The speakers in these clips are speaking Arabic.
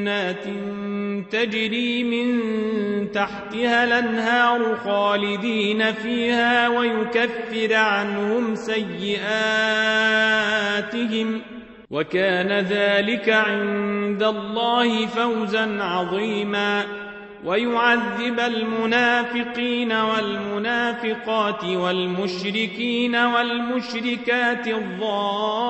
جنات تجري من تحتها الأنهار خالدين فيها ويكفر عنهم سيئاتهم وكان ذلك عند الله فوزا عظيما ويعذب المنافقين والمنافقات والمشركين والمشركات الظانين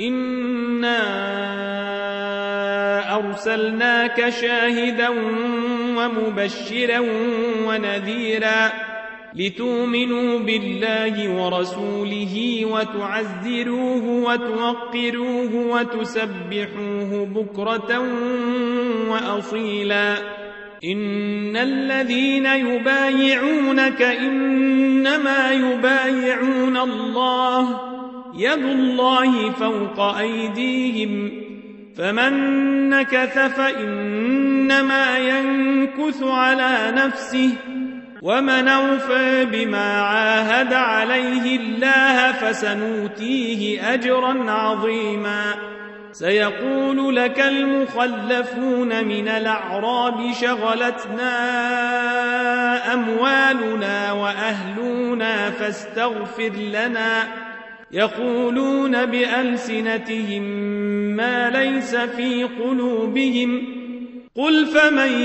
إنا أرسلناك شاهدا ومبشرا ونذيرا لتؤمنوا بالله ورسوله وتعزروه وتوقروه وتسبحوه بكرة وأصيلا إن الذين يبايعونك إنما يبايعون الله يد الله فوق أيديهم فمن نكث فإنما ينكث على نفسه ومن أوفى بما عاهد عليه الله فسنوتيه أجرا عظيما. سيقول لك المخلفون من الأعراب شغلتنا أموالنا وأهلنا فاستغفر لنا. يقولون بألسنتهم ما ليس في قلوبهم قل فمن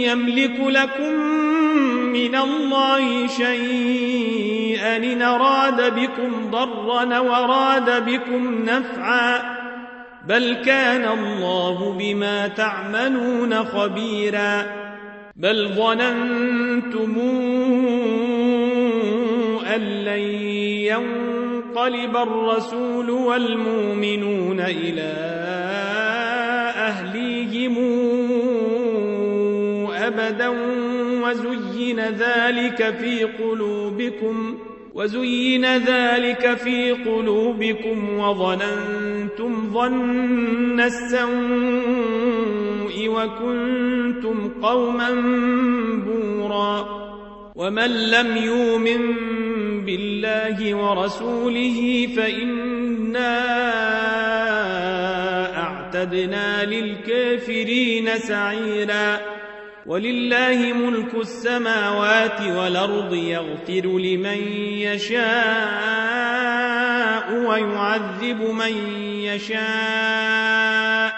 يملك لكم من الله شيئا إن أراد بكم ضرا وراد بكم نفعا بل كان الله بما تعملون خبيرا بل ظننتم أن لن ينقلب الرسول والمؤمنون إلى أهليهم أبدا وزين ذلك في قلوبكم وزين ذلك في قلوبكم وظننتم ظن السوء وكنتم قوما بورا ومن لم يؤمن بالله ورسوله فإنا أعتدنا للكافرين سعيراً. ولله ملك السماوات والأرض يغفر لمن يشاء ويعذب من يشاء.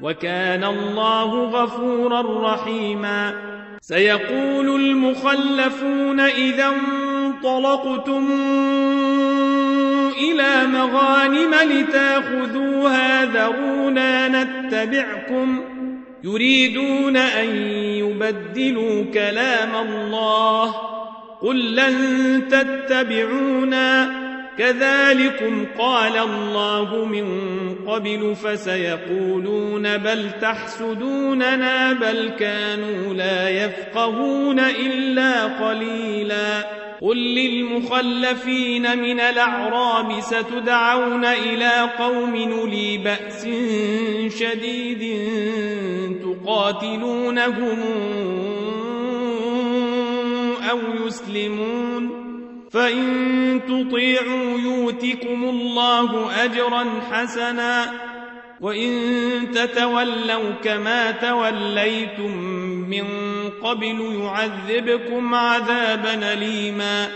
وكان الله غفورا رحيما. سيقول المخلفون إذا انطلقتم إلى مغانم لتأخذوها ذرونا نتبعكم يريدون أن يبدلوا كلام الله قل لن تتبعونا كذلكم قال الله من قبل فسيقولون بل تحسدوننا بل كانوا لا يفقهون إلا قليلاً قل للمخلفين من الأعراب ستدعون إلى قوم نلي بأس شديد تقاتلونهم أو يسلمون فإن تطيعوا يوتكم الله أجرا حسنا وإن تتولوا كما توليتم من قبل يعذبكم عذابا ليما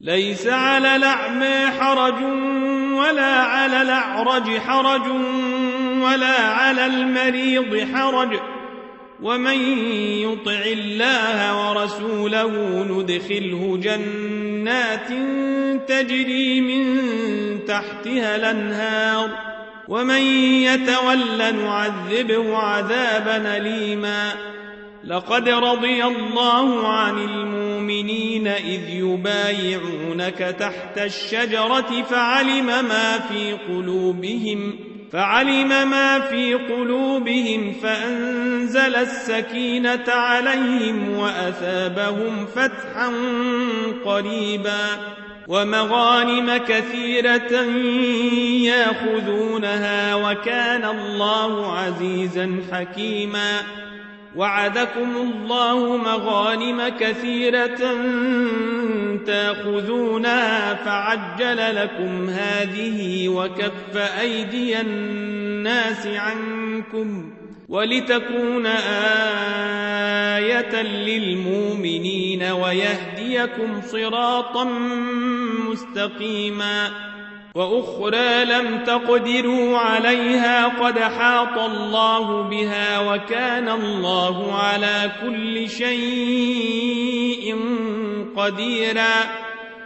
ليس على الأعمى حرج ولا على الأعرج حرج ولا على المريض حرج ومن يطع الله ورسوله ندخله جنات تجري من تحتها الانهار ومن يتول نعذبه عذابا أليما. لقد رضي الله عن المؤمنين إذ يبايعونك تحت الشجرة فعلم ما في قلوبهم فعلم ما في قلوبهم فأنزل السكينة عليهم وأثابهم فتحا قريبا. ومغانم كثيرة يأخذونها وكان الله عزيزا حكيما. وعدكم الله مغانم كثيرة تأخذونها فعجل لكم هذه وكف أيدي الناس عنكم. ولتكون آية للمؤمنين ويهديكم صراطا مستقيما وأخرى لم تقدروا عليها قد حاط الله بها وكان الله على كل شيء قديرا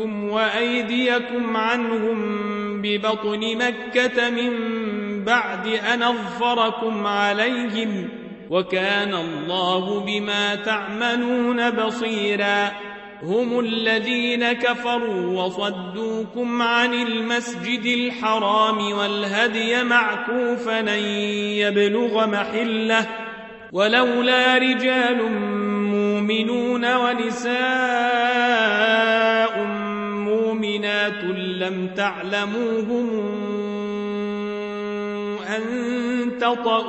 وأيديكم عنهم ببطن مكة من بعد أن أظفركم عليهم وكان الله بما تعملون بصيراً. هم الذين كفروا وصدوكم عن المسجد الحرام والهدي معكوفا يبلغ محلة. ولولا رجال مؤمنون ونساء لم تعلموهم أن تطؤوهم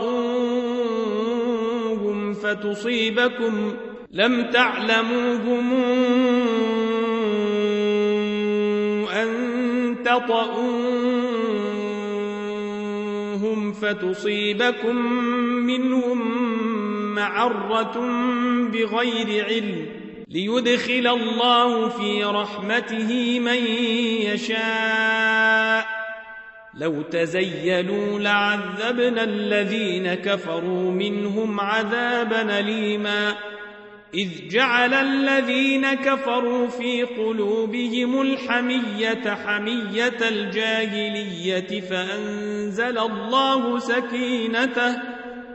فتصيبكم لم تعلموهم أن تطؤوهم فتصيبكم منهم معرة بغير علم ليدخل الله في رحمته من يشاء. لو تزيلوا لعذبنا الذين كفروا منهم عذابا أليماً. إذ جعل الذين كفروا في قلوبهم الحمية حمية الجاهلية فأنزل الله سكينته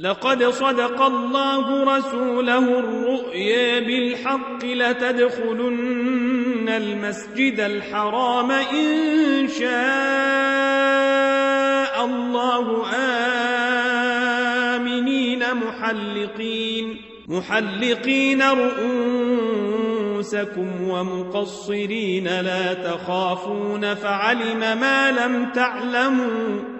لقد صدق الله رسوله الرؤيا بالحق لتدخلن المسجد الحرام إن شاء الله آمنين محلقين محلقين رؤوسكم ومقصرين لا تخافون فعلم ما لم تعلموا.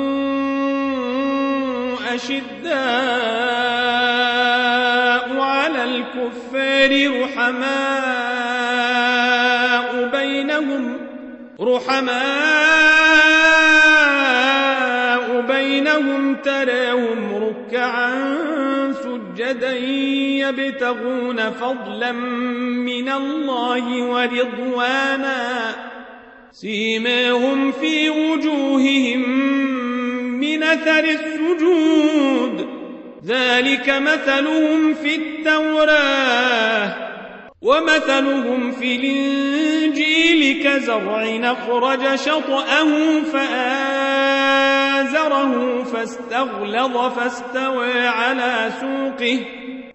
أشداء على الكفار رحماء بينهم رحماء بينهم تراهم ركعا سجدا يبتغون فضلا من الله ورضوانا. سيماهم في وجوههم اثر السجود. ذلك مثلهم في التوراة ومثلهم في الإنجيل كزرع أخرج شطأه فآزره فاستغلظ فاستوى على سوقه.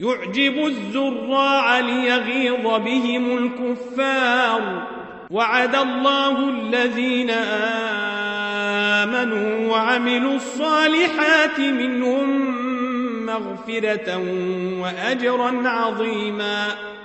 يعجب الزراع ليغيظ بهم الكفار. وعد الله الذين آمنوا وعملوا الصالحات منهم مغفرة وأجرا عظيما.